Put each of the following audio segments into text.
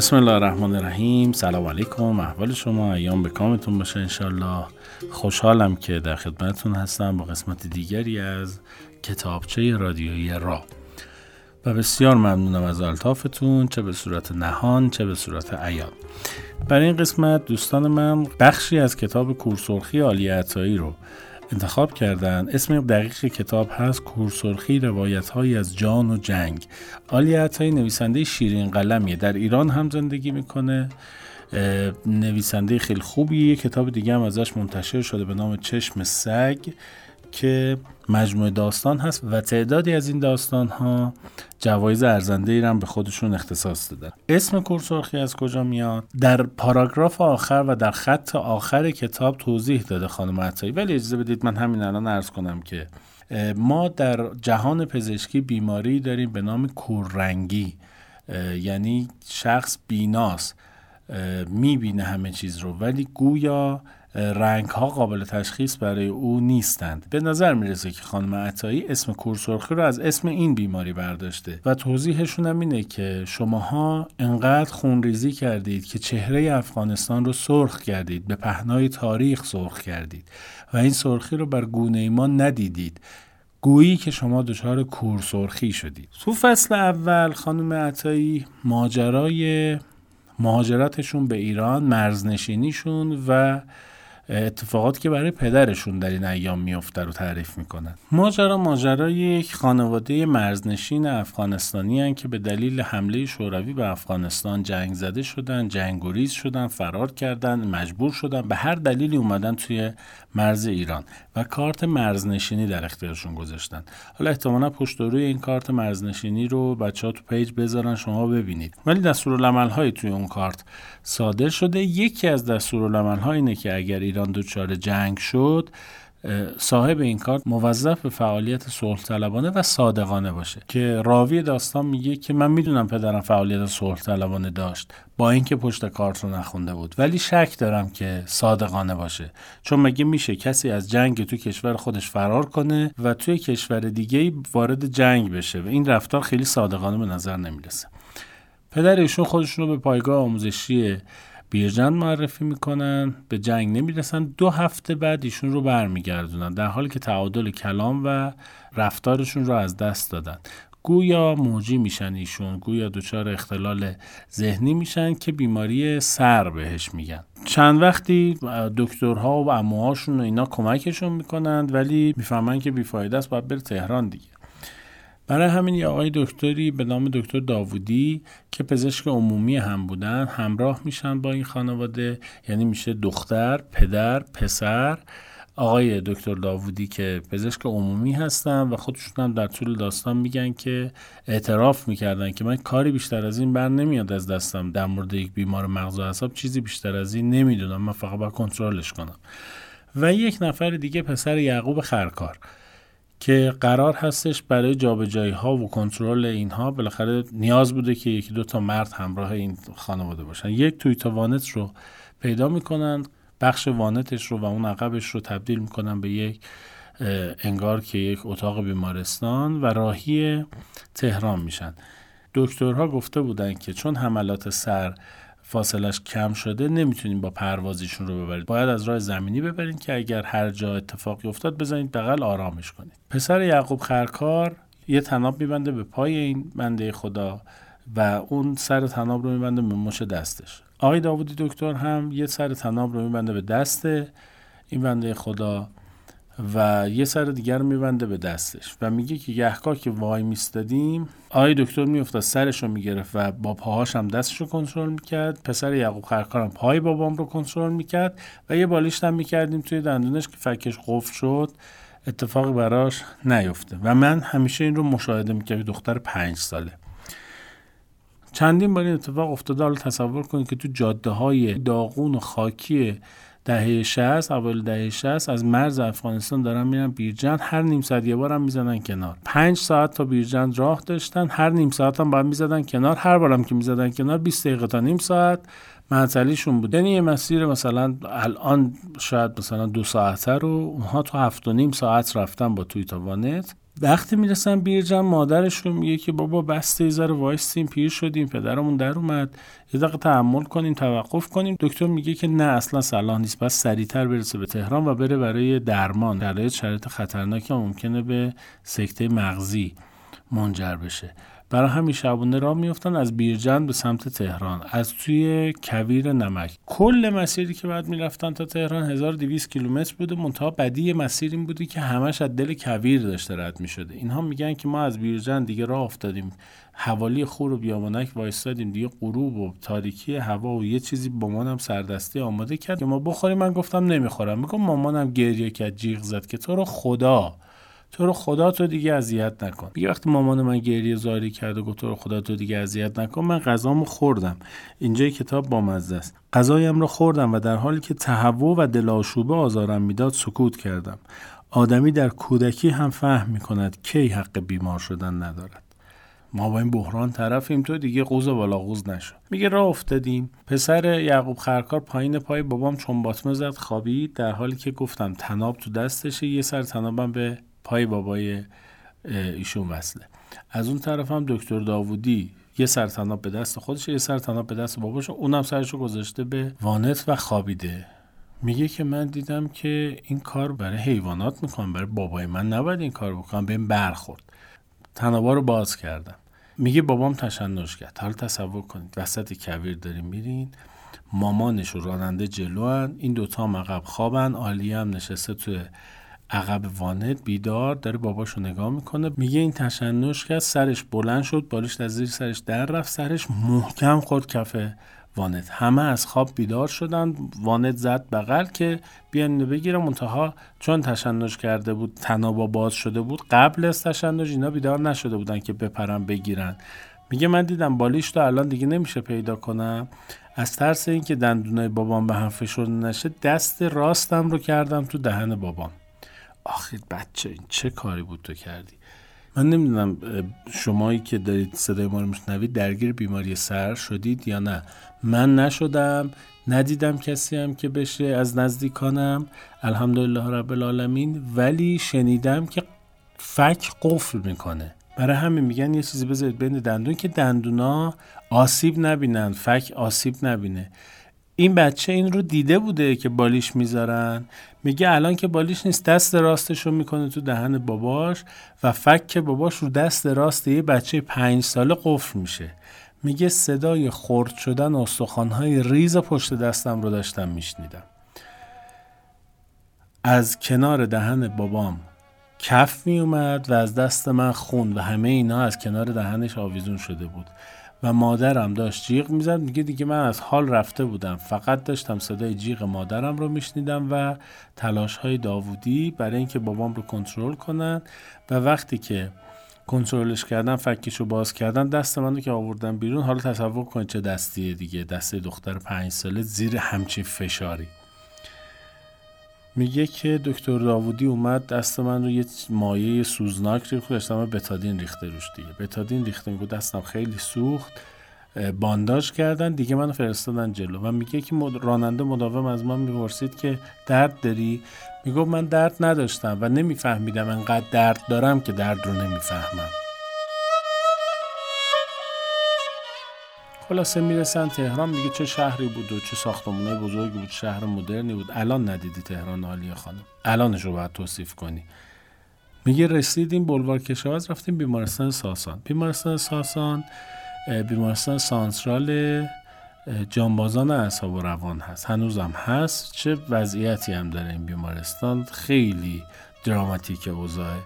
بسم الله الرحمن الرحیم. سلام علیکم. احوال شما ایام به کامتون باشه انشالله. خوشحالم که در خدمتتون هستم با قسمت دیگری از کتابچه رادیویی را. و بسیار ممنونم از الطافتون چه به صورت نهان چه به صورت عیان. برای این قسمت دوستان من بخشی از کتاب کورسرخی عالی عطایی رو انتخاب کردن اسم دقیق کتاب هست کورسرخی روایت های از جان و جنگ. آلی عطایی نویسنده شیرین قلمیه. در ایران هم زندگی می‌کنه. نویسنده خیلی خوبیه. کتاب دیگه هم ازش منتشر شده به نام چشم سگ. که مجموعه داستان هست و تعدادی از این داستان ها جوایز ارزنده ای به خودشون اختصاص دادن. اسم کورسرخی از کجا میاد؟ در پاراگراف آخر و در خط آخر کتاب توضیح داده خانم عطایی. ولی اجازه بدید من همین الان عرض کنم که ما در جهان پزشکی بیماری داریم به نام کوررنگی. یعنی شخص بیناست. می‌بینه همه چیز رو. ولی گویا رنگ ها قابل تشخیص برای او نیستند. به نظر می‌رسه که خانم عطایی اسم کورسرخی رو از اسم این بیماری برداشته و توضیحشون هم اینه که شماها انقدر خونریزی کردید که چهره افغانستان رو سرخ کردید به پهنای تاریخ سرخ کردید و این سرخی رو بر گونه ما ندیدید. گویی که شما دچار کورسرخی شدید. تو فصل اول خانم عطایی ماجرای مهاجرتشون به ایران مرزنشینیشون و اتفاقاتی که برای پدرشون در این ایام میفته رو تعریف می‌کنن. ماجرا ماجرای یک خانواده مرزنشین افغانستانی هن که به دلیل حمله شوروی به افغانستان جنگ زده شدن جنگوریز شدن فرار کردن مجبور شدن به هر دلیلی اومدن توی مرز ایران و کارت مرزنشینی در اختیارشون گذاشتن. حالا احتمالا پشت و روی این کارت مرزنشینی رو بچه ها تو page بذارن شما ببینید. ولی دستورالعمل های توی اون کارت صادر شده. یکی از دستورالعمل اینه که اگر ایران دچار جنگ شد صاحب این کارت موظف به فعالیت صلح طلبانه و صادقانه باشه. که راوی داستان میگه که من می‌دونم پدرم فعالیت صلح طلبانه داشت با اینکه پشت کارت رو نخونده بود. ولی شک دارم که صادقانه باشه. چون مگه میشه کسی از جنگ تو کشور خودش فرار کنه و توی کشور دیگه وارد جنگ بشه؟ و این رفتار خیلی صادقانه به نظر نمی‌رسه. پدر ایشون خودشون رو به پایگاه آموزشی بیرجند معرفی می‌کنن به جنگ نمی‌رسن. دو هفته بعد ایشون رو برمیگردونن در حالی که تعادل کلام و رفتارشون رو از دست دادن. گویا موجی میشن ایشون گویا دچار اختلال ذهنی میشن که بیماری سر بهش میگن. چند وقتی دکترها و اموهاشون و اینا کمکشون می‌کنند ولی می‌فهمن که بیفایده است باید بره تهران دیگه. برای همین یه آقای دکتری به نام دکتر داوودی که پزشک عمومی هم بودن همراه میشن با این خانواده. یعنی میشه دختر، پدر، پسر. آقای دکتر داوودی که پزشک عمومی هستن و خودشون هم در طول داستان میگن که اعتراف می‌کردن که من کاری بیشتر از این بر نمیاد از دستم. در مورد یک بیمار مغز و اعصاب چیزی بیشتر از این نمی‌دونم. من فقط باید کنترلش کنم. و یک نفر دیگه پسر یعقوب خرکار. که قرار هستش برای جابجایی ها و کنترل اینها بالاخره نیاز بوده که یکی دو تا مرد همراه این خانواده باشن. یک تویتا وانت رو پیدا می‌کنن بخش وانتش رو و اون عقبش رو تبدیل می‌کنن به یک انگار که یک اتاق بیمارستان و راهی تهران میشن. دکترها گفته بودن که چون حملات سر فاصلش کم شده نمی‌تونیم با پروازیشون رو ببرید. باید از راه زمینی ببرین که اگر هر جا اتفاقی افتاد بزنید بغل آرامش کنید. پسر یعقوب خرکار یه تناب میبنده به پای این بنده خدا و اون سر تناب رو میبنده به مش دستش. آقای داوودی دکتر هم یه سر تناب رو میبنده به دست این بنده خدا. و یه سر دیگر رو میبنده به دستش و میگه که گهگاه که وای میستادیم آقای دکتر میافتاد سرش رو می‌گرفت و با پاهاش هم دستش رو کنترل می‌کرد. پسر یعقوب خرکارم پای بابام رو کنترل می‌کرد و یه بالیشت هم می‌کردیم توی دندونش که فکش قفل شد. اتفاقی براش نیفته و من همیشه این رو مشاهده می‌کردم دختر پنج ساله. چندین بار این اتفاق افتاده. حالا تصور کنید که تو جاده های داغون و خاکی دهه 60 اول دهه 60 از مرز افغانستان دارن میرن بیرجند هر نیم ساعت یه بار هم می‌زدن کنار. پنج ساعت تا بیرجند راه داشتن هر نیم ساعت هم باید می‌زدن کنار. هر بارم که می‌زدن کنار 20 دقیقه تا نیم ساعت معطلیشون بود. یعنی یه مسیر مثلا الان شاید مثلا دو ساعته رو اونها تو هفت و نیم ساعت رفتن با توی وانت. وقتی می‌رسن بیرجن مادرش رو میگه که بابا بسته یه ذره وایستیم پیر شدیم پدرمون در اومد. یه دقیقه تحمل کنیم توقف کنیم. دکتر میگه که نه اصلا صلاح نیست. بس سریعتر برسه به تهران و بره برای درمان. در شرایط خطرناکی ممکنه به سکته مغزی منجر بشه. برای همین شبونه را میفتن از بیرجند به سمت تهران. از توی کویر نمک. کل مسیری که بعد می‌رفتن تا تهران 1200 کیلومتر بوده منتها بدی مسیر این بودی که همش از دل کویر داشته رد می‌شده. اینها میگن که ما از بیرجند دیگه راه افتادیم. حوالی خور و بیابانک وایستادیم دیگه غروب و تاریکی هوا و یه چیزی با مامانم سردستی آماده کرد که ما بخوریم. من گفتم نمی‌خورم. میگم مامانم گریه کرد جیغ زد که تو رو خدا. تو رو خدا تو دیگه اذیت نکن. میگه وقتی مامان من گریه زاری کرد و گفت تو رو خدا تو دیگه اذیت نکن من غذامو خوردم. اینجا کتاب با مزه است. غذایم رو خوردم و در حالی که تهوع و دلاشوبه آزارم می‌داد سکوت کردم. آدمی در کودکی هم فهم می‌کند کی حق بیمار شدن ندارد. ما با این بحران طرفیم تو دیگه قوز بالا قوز نشو. میگه راه افتادیم. پسر یعقوب خرکار پایین پای بابام چون باطمه زد خوابید در حالی که گفتم تناب تو دستشه یه سر تنابم به پای بابای ایشون وصله. از اون طرف هم دکتر داوودی یه سرطناب به دست خودش یه سرطناب به دست باباش اونم سرشو گذاشته به وانت و خوابیده. میگه که من دیدم که این کار برای حیوانات می‌کنم برای بابای من نباید این کار بکنم. به این برخورد. تنابا رو باز کردم. میگه بابام تشنج کرد. حالا تصور کنید وسط کویر داریم میرین مامانش و راننده جلو این دوتا مقب خوابن. آلیه هم نشسته توی عقب وانت بیدار داره باباشو نگاه می‌کنه میگه این تشنج کرد سرش بلند شد بالش از زیر سرش در رفت سرش محکم خورد کف وانت. همه از خواب بیدار شدن وانت زد بغل که بیان اینو بگیرم. منتها چون تشنج کرده بود تنابا باز شده بود قبل از تشنج اینا بیدار نشده بودن که بپرن بگیرن. میگه من دیدم بالیش تو الان دیگه نمیشه پیدا کنم. از ترس اینکه دندونای بابام به هم فشرده نشه دست راستم رو کردم تو دهن بابام. آخه بچه این چه کاری بود تو کردی؟ من نمی‌دونم شمایی که دارید صدای ما رو میشنوید درگیر بیماری سر شدید یا نه. من نشدم ندیدم کسی هم که بشه از نزدیکانم. الحمدلله رب العالمین. ولی شنیدم که فک قفل می‌کنه. برای همین میگن یه چیزی بذارید بین دندون که دندونا آسیب نبینن فک آسیب نبینه. این بچه این رو دیده بوده که بالیش می‌ذارن. میگه الان که بالیش نیست دست راستش رو می‌کنه تو دهن باباش و فک باباش رو دست راست یه بچه پنج ساله قفل میشه. میگه صدای خرد شدن استخوانهای ریز پشت دستم رو داشتم میشنیدم. از کنار دهن بابام کف میومد و از دست من خون و همه اینا از کنار دهنش آویزون شده بود. و مادرم داشت جیغ می‌زد. میگه دیگه من از حال رفته بودم. فقط داشتم صدای جیغ مادرم رو میشنیدم و تلاش های داوودی برای اینکه بابام رو کنترل کنن و وقتی که کنترلش کردن فکش رو باز کردن دست منو که آوردن بیرون. حالا تصور کنید چه دستیه دیگه. دست دختر پنج ساله زیر همچین فشاری. میگه که دکتر داوودی اومد دست من رو یه مایه سوزناک ریخت داشتم بتادین ریخته روش دیگه. بتادین ریخته میگه دستم خیلی سوخت. بانداج کردن دیگه منو فرستادن جلو. و میگه که راننده مداوم از من می‌پرسید که درد داری؟ میگه من درد نداشتم و نمیفهمیدم انقدر درد دارم که درد رو نمی‌فهمم. خلاصه می‌رسن تهران میگه چه شهری بود و چه ساختمونه بزرگی بود شهر مدرنی بود. الان ندیدی تهران عالیه خانم. الانش رو باید توصیف کنی. میگه رسیدیم بلوار کشاورز رفتیم بیمارستان ساسان. بیمارستان ساسان بیمارستان سانترال جانبازان اعصاب و روان هست. هنوزم هست. چه وضعیتی هم داره این بیمارستان؟ خیلی دراماتیک اوضاع.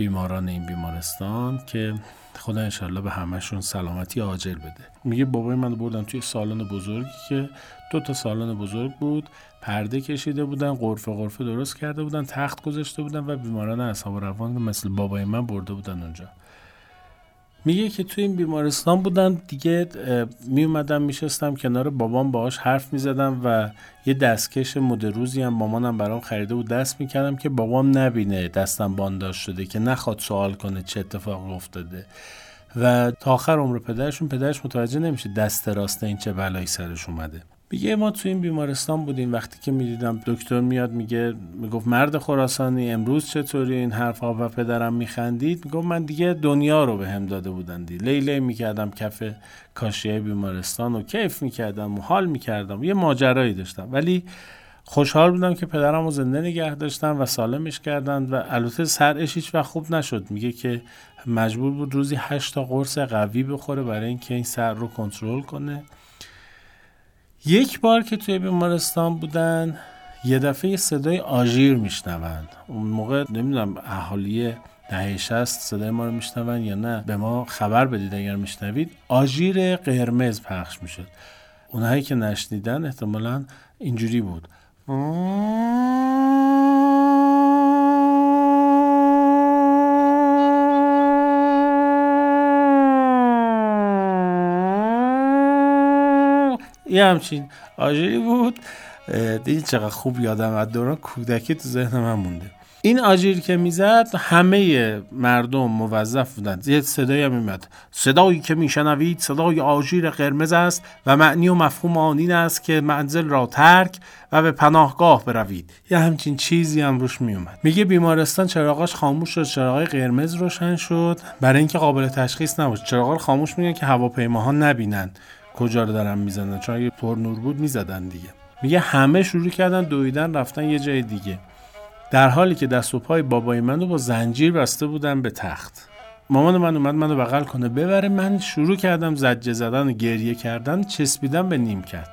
بیماران این بیمارستان که خدا انشالله به همهشون سلامتی عاجل بده. میگه بابای من بردن توی سالن بزرگی که دو تا سالن بزرگ بود پرده کشیده بودن قرفه قرفه درست کرده بودن تخت گذاشته بودن و بیماران اصحاب روان مثل بابای من برده بودن اونجا. میگه که توی این بیمارستان بودن دیگه می اومدم میشستم کنار بابام باهاش حرف می‌زدم و یه دستکش مدروزی هم مامانم برام خریده بود. دست می‌کردم که بابام نبینه دستم بانداش شده که نخواد سوال کنه چه اتفاق افتاده. و تا آخر عمر پدرشون پدرش متوجه نمیشه دست راست این چه بلایی سرش اومده. میگه ما تو این بیمارستان بودیم وقتی که می‌دیدم دکتر میاد میگه می‌گفت مرد خراسانی امروز چطوری؟ این حرفها و پدرم میخندید. می‌گفت من دیگه دنیا رو به هم داده بودن لیلی می‌کردم کف کاشیه بیمارستان و کیف می‌کردم و حال می‌کردم. یه ماجرایی داشتم. ولی خوشحال بودم که پدرم رو زنده نگه داشتن و سالمش کردن و البته سرش هیچ وقت خوب نشد. میگه که مجبور بود روزی هشت تا قرص قوی بخوره برای اینکه این سر رو کنترل کنه. یک بار که توی بیمارستان بودن یه دفعه صدای آژیر میشنوند. اون موقع نمی‌دونم اهالی دهه 60 صدای ما رو میشنون یا نه. به ما خبر بدید اگر میشنوید. آژیر قرمز پخش می‌شد. اونهایی که نشنیدن احتمالا اینجوری بود. یه همچین آجری بود. دیدی چقدر خوب یادم از دوران کودکی تو ذهن من مونده. این آجیر که می‌زد همه مردم موظف بودند یه صدایی هم میمد صدایی که میشنوید صدای آژیر قرمز است و معنی و مفهوم آن این است که منزل را ترک و به پناهگاه بروید. یه همچین چیزی هم روش میومد میگه بیمارستان چراغاش خاموش شد چراغای قرمز روشن شد. برای اینکه قابل تشخیص نباشه. چراغا خاموش میگن که هواپیماها نبینن. کجا رو دارن می‌زنن؟ چون اگه پر نور بود می‌زدن دیگه. میگه همه شروع کردن دویدن رفتن یه جای دیگه. در حالی که دست و پای بابای منو با زنجیر بسته بودن به تخت. مامان من اومد منو بغل کنه. ببره من شروع کردم زجه زدن و گریه کردن چسبیدن به نیم کرد.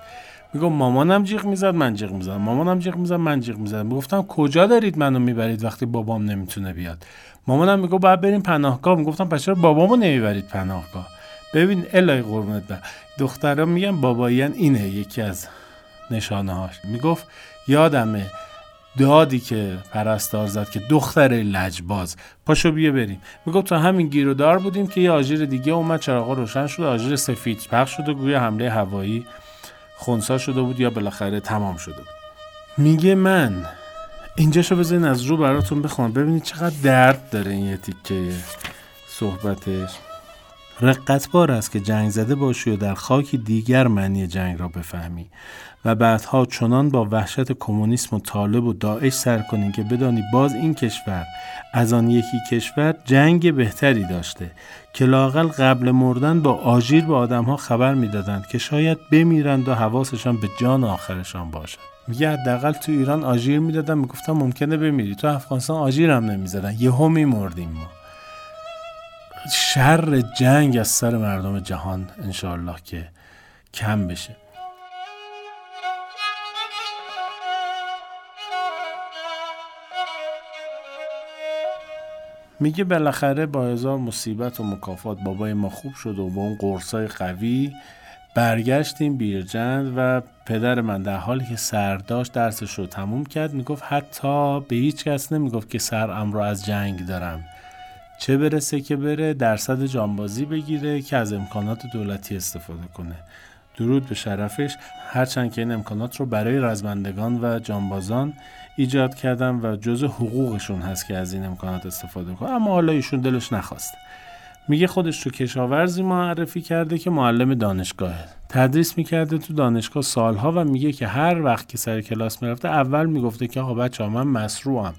میگم مامانم جیغ می‌زد من جیغ می‌زدم. مامانم جیغ می‌زد من جیغ می‌زدم. می‌گفتم کجا دارید منو می‌برید وقتی بابام نمی‌تونه بیاد؟ مامانم میگه بعد بریم پناهگاه. می‌گفتم پس چرا بابامو نمی‌برید پناهگاه؟ ببین الهی قربونت بر دخترها میگن باباییان اینه یکی از نشانه هاش می‌گفت یادمه دادی که پرستار زد که دختر لجباز. پاشو بیا بریم. می‌گفت تو همین گیر و دار بودیم که یه آژیر دیگه اومد چراغا روشن شد آژیر سفید پخش شده گویا حمله هوایی خونسا شده بود یا بالاخره تمام شده بود. میگه من اینجاشو بزنین از رو براتون بخوام ببینید چقدر درد داره این یه تیکه صحبتش. رقتبار است که جنگ زده باشی و در خاکی دیگر معنی جنگ را بفهمی. و بعدها چنان با وحشت کمونیسم و طالب و داعش سر کنی که بدانی باز این کشور از آن یکی کشور جنگ بهتری داشته که لاقل قبل مردن با آژیر به آدمها خبر می‌دادند که شاید بمیرند و حواسشان به جان آخرشان باشد. میگه حداقل تو ایران آژیر می‌دادن می‌گفتن ممکنه بمیری. تو افغانستان آژیر هم نمی‌زدن. یهو میمردیم ما. شر جنگ از سر مردم جهان انشاءالله که کم بشه. میگه بالاخره با هزار مصیبت و مکافات بابای ما خوب شد و با اون قرصای قوی برگشتیم بیرجند و پدر من در حالی که سر داشت درسش رو تموم کرد می‌گفت حتی به هیچ کس نمی‌گفت که سرم رو از جنگ دارم. چه برسه که بره درصد جانبازی بگیره که از امکانات دولتی استفاده کنه. درود به شرفش. هرچند که این امکانات رو برای رزمندگان و جانبازان ایجاد کردن و جزء حقوقشون هست که از این امکانات استفاده کنه. اما حالا ایشون دلش نخواست. میگه خودش تو کشاورزی معرفی کرده که معلم دانشگاهه. تدریس می‌کرده تو دانشگاه سالها و میگه که هر وقت که سر کلاس می‌رفته اول می‌گفته که آقا بچه من مسروعم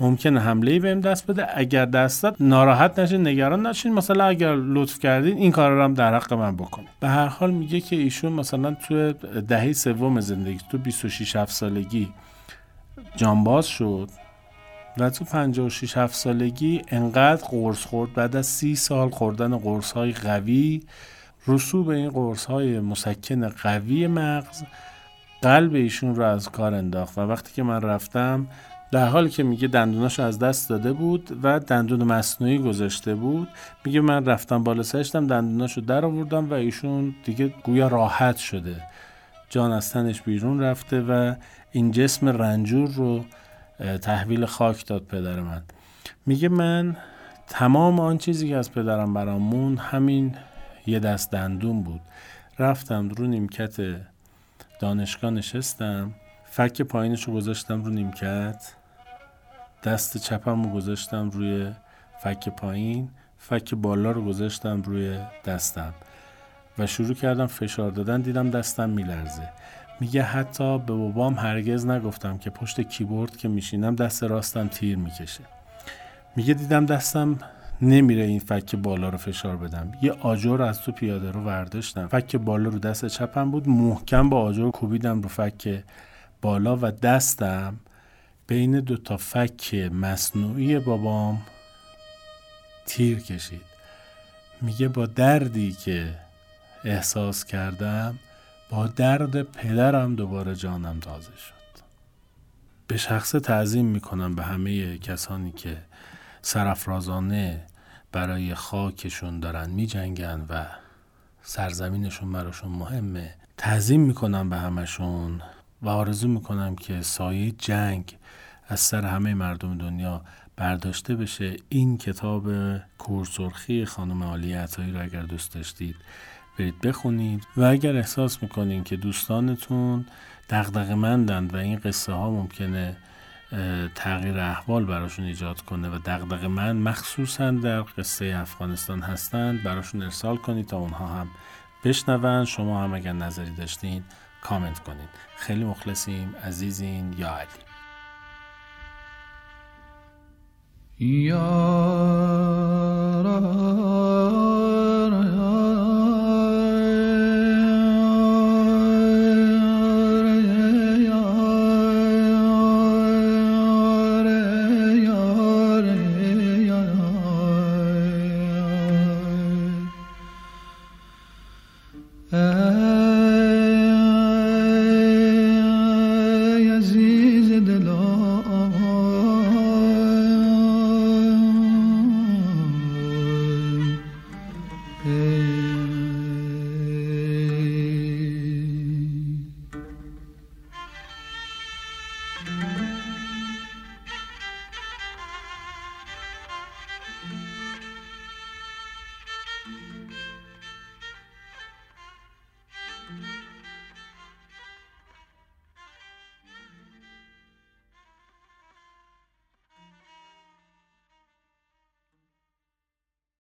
ممکنه حمله ای بهم دست بده. اگر دست داد ناراحت نشین نگران نشین. مثلا اگر لطف کردین این کار رو هم در حق من بکنید به هر حال میگه که ایشون مثلا تو دهه سوم زندگی تو 26 7 سالگی جانباز شد و تو 56 7 سالگی انقدر قرص خورد. بعد از سی سال خوردن قرص های قوی رسوب این قرص های مسکن قوی مغز قلب ایشون رو از کار انداخت. و وقتی که من رفتم در حالی که میگه دندوناشو از دست داده بود و دندون مصنوعی گذاشته بود میگه من رفتم بالا سرشتم دندوناشو در آوردم و ایشون دیگه گویا راحت شده. جان از تنش بیرون رفته و این جسم رنجور رو تحویل خاک داد پدر من. میگه من تمام آن چیزی که از پدرم برامون همین یه دست دندون بود. رفتم رو نیمکت دانشگاه نشستم. فک پایینش رو گذاشتم رو نیمکت. دست چپم رو گذاشتم روی فک پایین. فک بالا رو گذاشتم روی دستم. و شروع کردم فشار دادن دیدم دستم میلرزه. میگه حتی به بابام هرگز نگفتم که پشت کیبورد که میشینم دست راستم تیر می‌کشه. میگه دیدم دستم نمیره این فک بالا رو فشار بدم. یه آجر از تو پیاده رو ورداشتم. فک بالا رو دست چپم بود. محکم با آجر کوبیدم رو فک بالا و دستم بین دو تا فک مصنوعی بابام تیر کشید. میگه با دردی که احساس کردم با درد پدرم دوباره جانم تازه شد. به شخص تعظیم می‌کنم به همه کسانی که سرفرازانه برای خاکشون دارن میجنگن و سرزمینشون براشون مهمه. تعظیم می‌کنم به همشون و آرزو می‌کنم که سایه جنگ از سر همه مردم دنیا برداشته بشه. این کتاب کورسرخی خانم عالی عطایی رو اگر دوست داشتید برید بخونید و اگر احساس می‌کنین که دوستانتون دقدق مندند و این قصه ها ممکنه تغییر احوال براشون ایجاد کنه و دقدق من مخصوصا در قصه افغانستان هستند براشون ارسال کنید تا اونها هم بشنون شما هم اگر نظری داشتین کامنت کنید خیلی مخلصیم عزیزین یا علی. یا